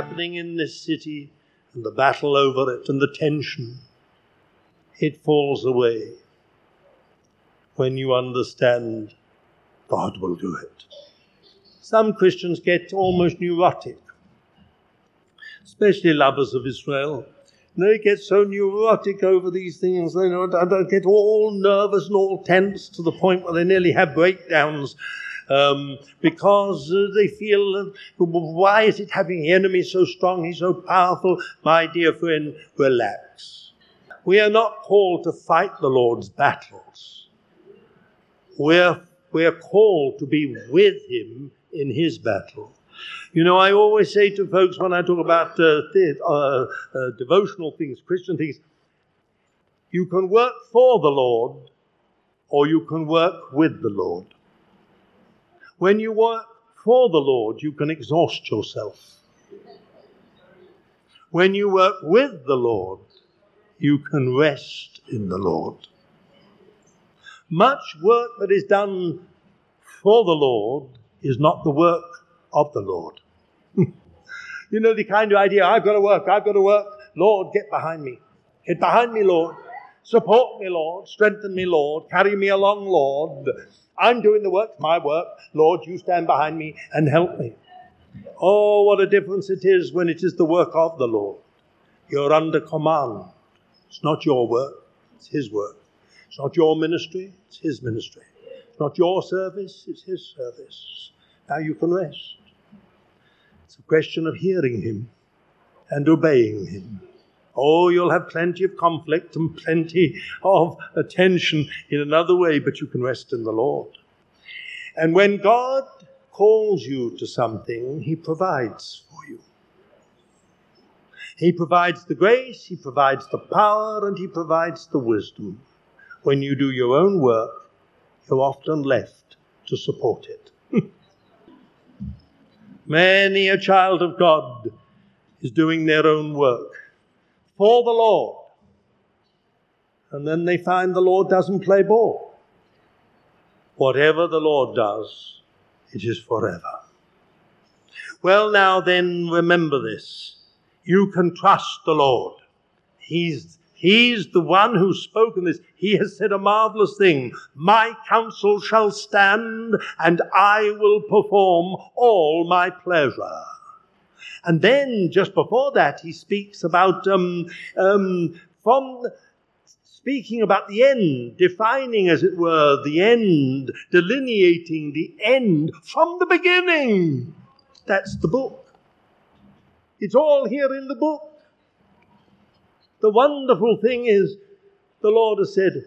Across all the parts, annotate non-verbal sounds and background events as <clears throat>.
happening in this city and the battle over it and the tension, it falls away when you understand God will do it. Some Christians get almost neurotic, especially lovers of Israel. They get so neurotic over these things, they get all nervous and all tense to the point where they nearly have breakdowns um, because uh, they feel, uh, why is it having the enemy so strong? He's so powerful. My dear friend, relax. We are not called to fight the Lord's battles. We're, we're called to be with Him in His battle. You know, I always say to folks when I talk about uh, uh, uh, devotional things, Christian things, you can work for the Lord or you can work with the Lord. When you work for the Lord, you can exhaust yourself. When you work with the Lord, you can rest in the Lord. Much work that is done for the Lord is not the work of the Lord. <laughs> you know, the kind of idea I've got to work, I've got to work. Lord, get behind me. Get behind me, Lord. Support me, Lord. Strengthen me, Lord. Carry me along, Lord. I'm doing the work, my work. Lord, you stand behind me and help me. Oh, what a difference it is when it is the work of the Lord. You're under command. It's not your work, it's His work. It's not your ministry, it's His ministry. It's not your service, it's His service. Now you can rest. It's a question of hearing Him and obeying Him. Oh, you'll have plenty of conflict and plenty of attention in another way, but you can rest in the Lord. And when God calls you to something, He provides for you. He provides the grace, He provides the power, and He provides the wisdom. When you do your own work, you're often left to support it. <laughs> Many a child of God is doing their own work for the Lord. And then they find the Lord doesn't play ball. Whatever the Lord does, it is forever. Well, now then, remember this. You can trust the Lord. He's, he's the one who's spoken this. He has said a marvelous thing. My counsel shall stand, and I will perform all my pleasure. And then just before that, he speaks about um, um, from speaking about the end, defining, as it were, the end, delineating the end from the beginning. That's the book. It's all here in the book. The wonderful thing is, the Lord has said,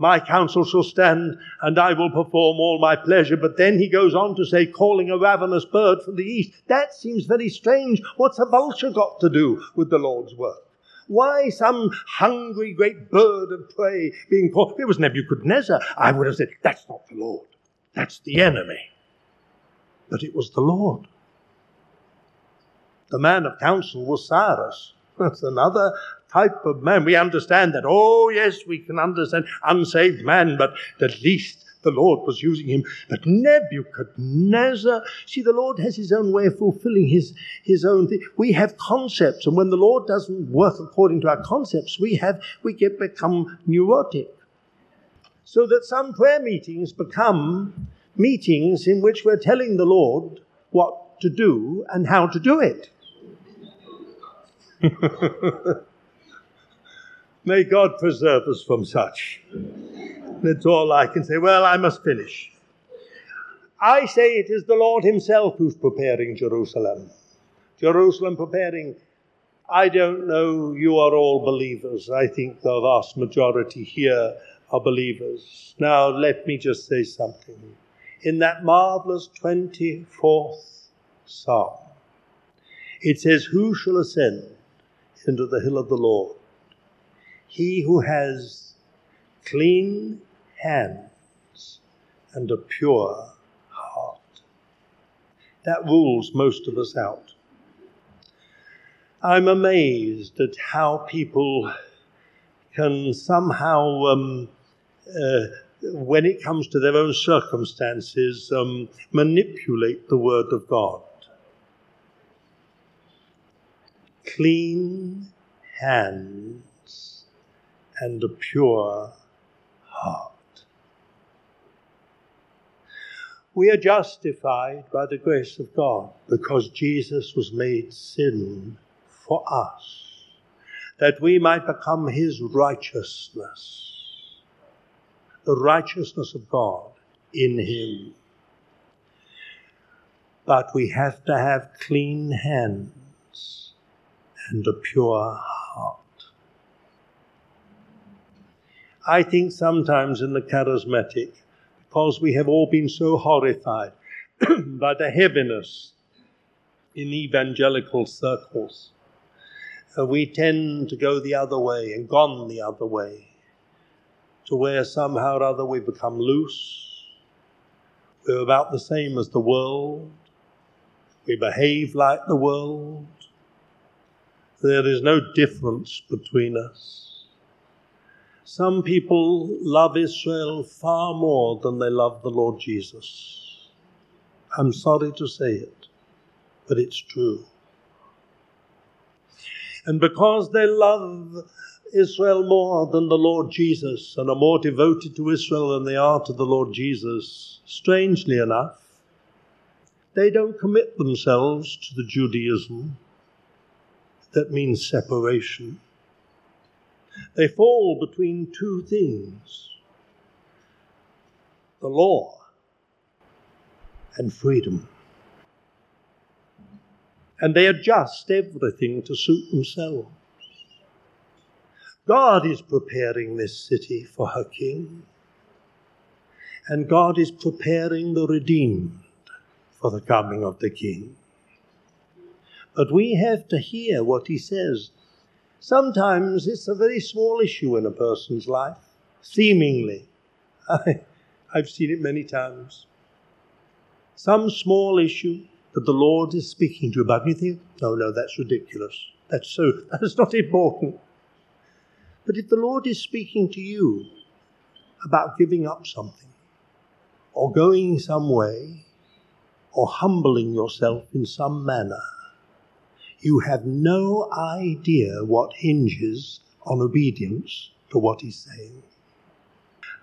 my counsel shall stand, and I will perform all my pleasure. But then he goes on to say, calling a ravenous bird from the east. That seems very strange. What's a vulture got to do with the Lord's work? Why some hungry great bird of prey being called? If it was Nebuchadnezzar, I would have said, that's not the Lord. That's the enemy. But it was the Lord. The man of counsel was Cyrus. <laughs> That's another type of man. We understand that. Oh, yes, we can understand unsaved man, but at least the Lord was using him. But Nebuchadnezzar, see, the Lord has his own way of fulfilling his, his own thing. We have concepts, and when the Lord doesn't work according to our concepts, we have we get become neurotic. So that some prayer meetings become meetings in which we're telling the Lord what to do and how to do it. <laughs> May God preserve us from such. That's all I can say. Well, I must finish. I say it is the Lord Himself who's preparing Jerusalem. Jerusalem preparing. I don't know, you are all believers. I think the vast majority here are believers. Now, let me just say something. In that marvelous 24th Psalm, it says, Who shall ascend into the hill of the Lord? He who has clean hands and a pure heart. That rules most of us out. I'm amazed at how people can somehow, um, uh, when it comes to their own circumstances, um, manipulate the Word of God. clean hands and a pure heart. We are justified by the grace of God because Jesus was made sin for us, that we might become his righteousness, the righteousness of God in him. But we have to have clean hands and a pure heart. I think sometimes in the charismatic, because we have all been so horrified <clears throat> by the heaviness in evangelical circles, uh, we tend to go the other way and gone the other way, to where somehow or other we become loose. We're about the same as the world. We behave like the world. There is no difference between us. Some people love Israel far more than they love the Lord Jesus. I'm sorry to say it, but it's true. And because they love Israel more than the Lord Jesus and are more devoted to Israel than they are to the Lord Jesus, strangely enough, they don't commit themselves to the Judaism that means separation. They fall between two things the law and freedom. And they adjust everything to suit themselves. God is preparing this city for her king, and God is preparing the redeemed for the coming of the king. But we have to hear what he says Sometimes it's a very small issue in a person's life, seemingly. <laughs> I, I've seen it many times. Some small issue that the Lord is speaking to you about, you think, no, no, that's ridiculous. That's so, <laughs> that's not important. But if the Lord is speaking to you about giving up something, or going some way, or humbling yourself in some manner, you have no idea what hinges on obedience to what he's saying.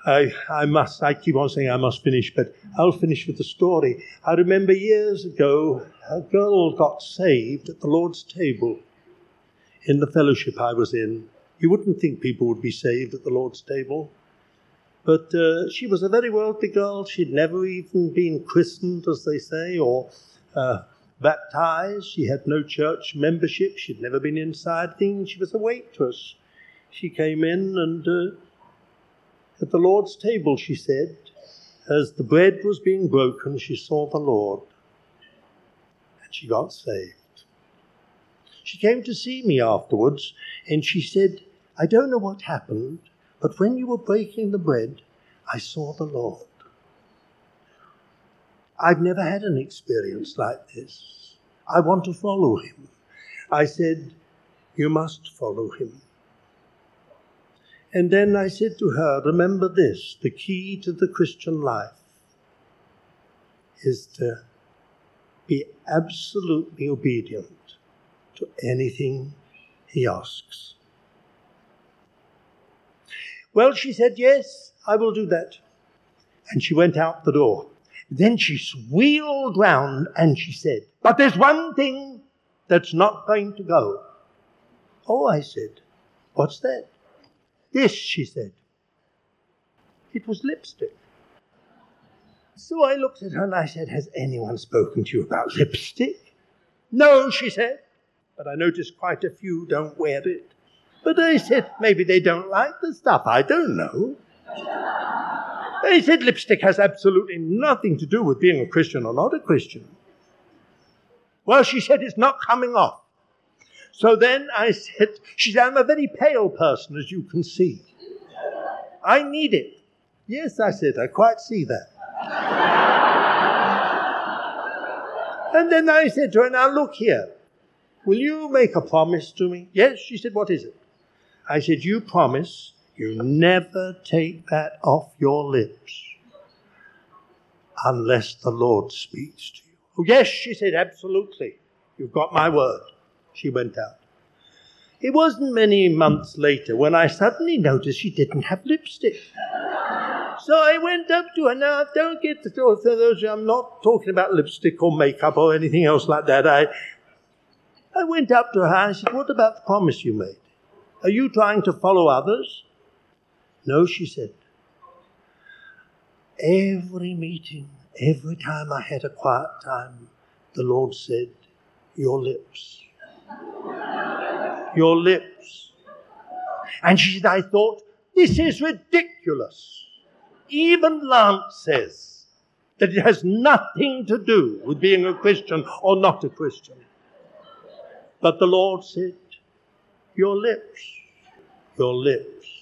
I, I must, I keep on saying I must finish, but I'll finish with the story. I remember years ago, a girl got saved at the Lord's table in the fellowship I was in. You wouldn't think people would be saved at the Lord's table. But uh, she was a very wealthy girl. She'd never even been christened, as they say, or uh, baptized. She had no church membership. She'd never been inside things. She was a waitress. She came in and uh, at the Lord's table, she said, as the bread was being broken, she saw the Lord and she got saved. She came to see me afterwards and she said, I don't know what happened, but when you were breaking the bread, I saw the Lord. I've never had an experience like this. I want to follow him. I said, You must follow him. And then I said to her, Remember this the key to the Christian life is to be absolutely obedient to anything he asks. Well, she said, Yes, I will do that. And she went out the door. Then she wheeled round and she said, But there's one thing that's not going to go. Oh, I said, What's that? This, she said. It was lipstick. So I looked at her and I said, Has anyone spoken to you about lipstick? No, she said, but I noticed quite a few don't wear it. But I said, Maybe they don't like the stuff. I don't know. He said lipstick has absolutely nothing to do with being a Christian or not a Christian. Well, she said it's not coming off. So then I said, she said, I'm a very pale person, as you can see. I need it. Yes, I said, I quite see that. <laughs> and then I said to her, now look here. Will you make a promise to me? Yes, she said, what is it? I said, you promise you never take that off your lips unless the Lord speaks to you. Oh, yes, she said, absolutely. You've got my word. She went out. It wasn't many months later when I suddenly noticed she didn't have lipstick. So I went up to her. Now, don't get the thought those. I'm not talking about lipstick or makeup or anything else like that. I, I went up to her and I said, What about the promise you made? Are you trying to follow others? No, she said. Every meeting, every time I had a quiet time, the Lord said, Your lips. Your lips. And she said, I thought, this is ridiculous. Even Lance says that it has nothing to do with being a Christian or not a Christian. But the Lord said, Your lips, your lips.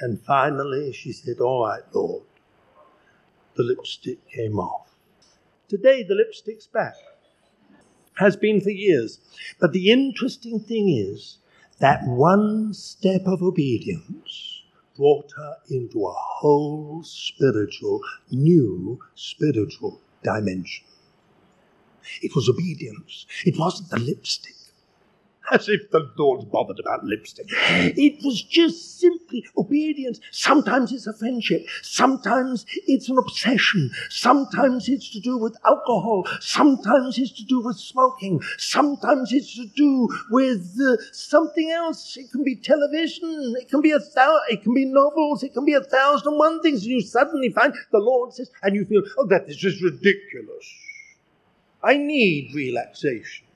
And finally she said, All right, Lord. The lipstick came off. Today the lipstick's back. Has been for years. But the interesting thing is that one step of obedience brought her into a whole spiritual, new spiritual dimension. It was obedience. It wasn't the lipstick. As if the Lord's bothered about lipstick. It was just simply obedience. Sometimes it's a friendship. Sometimes it's an obsession. Sometimes it's to do with alcohol. Sometimes it's to do with smoking. Sometimes it's to do with uh, something else. It can be television. It can be a thou- It can be novels. It can be a thousand and one things. And you suddenly find the Lord says, and you feel, oh, that is just ridiculous. I need relaxation.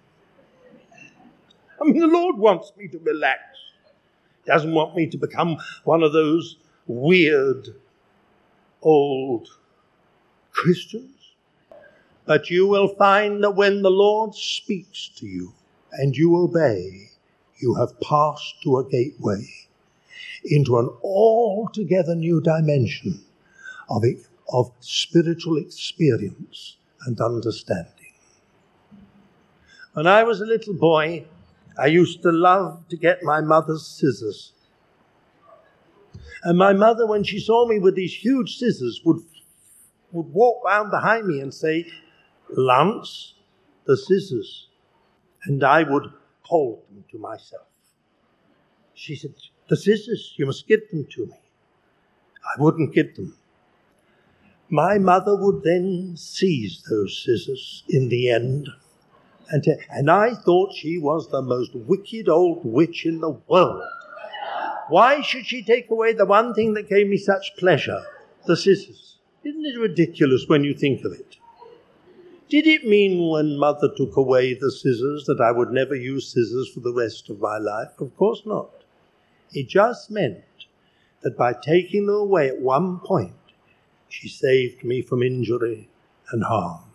I mean, the Lord wants me to relax. He doesn't want me to become one of those weird old Christians. But you will find that when the Lord speaks to you and you obey, you have passed to a gateway into an altogether new dimension of, of spiritual experience and understanding. When I was a little boy, I used to love to get my mother's scissors. And my mother, when she saw me with these huge scissors, would, would walk round behind me and say, Lance, the scissors. And I would hold them to myself. She said, The scissors, you must give them to me. I wouldn't give them. My mother would then seize those scissors in the end and, and I thought she was the most wicked old witch in the world. Why should she take away the one thing that gave me such pleasure, the scissors? Isn't it ridiculous when you think of it? Did it mean when mother took away the scissors that I would never use scissors for the rest of my life? Of course not. It just meant that by taking them away at one point, she saved me from injury and harm.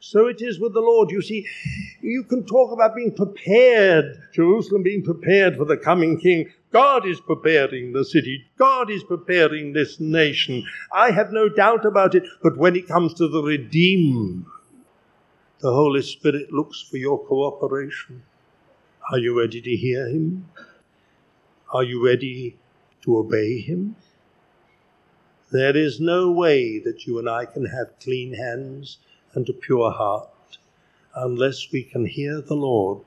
So it is with the Lord. You see, you can talk about being prepared, Jerusalem being prepared for the coming king. God is preparing the city. God is preparing this nation. I have no doubt about it. But when it comes to the redeemed, the Holy Spirit looks for your cooperation. Are you ready to hear Him? Are you ready to obey Him? There is no way that you and I can have clean hands and a pure heart unless we can hear the Lord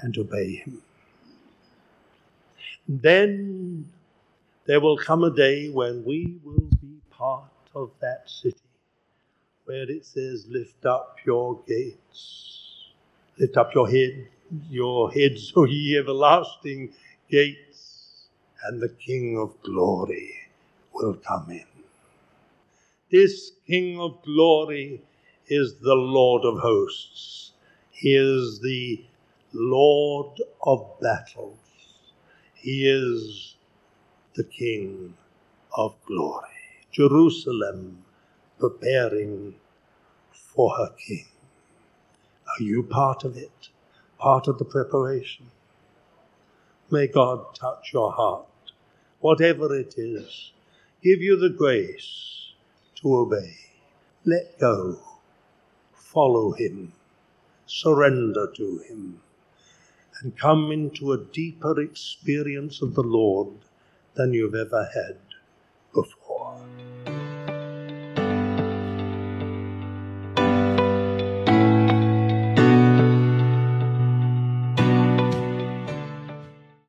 and obey Him. Then there will come a day when we will be part of that city where it says, Lift up your gates, lift up your head, your heads, O ye everlasting gates, and the King of glory will come in. This King of glory is the Lord of hosts. He is the Lord of battles. He is the King of glory. Jerusalem preparing for her King. Are you part of it? Part of the preparation? May God touch your heart, whatever it is, give you the grace to obey. Let go. Follow Him. Surrender to Him. And come into a deeper experience of the Lord than you've ever had.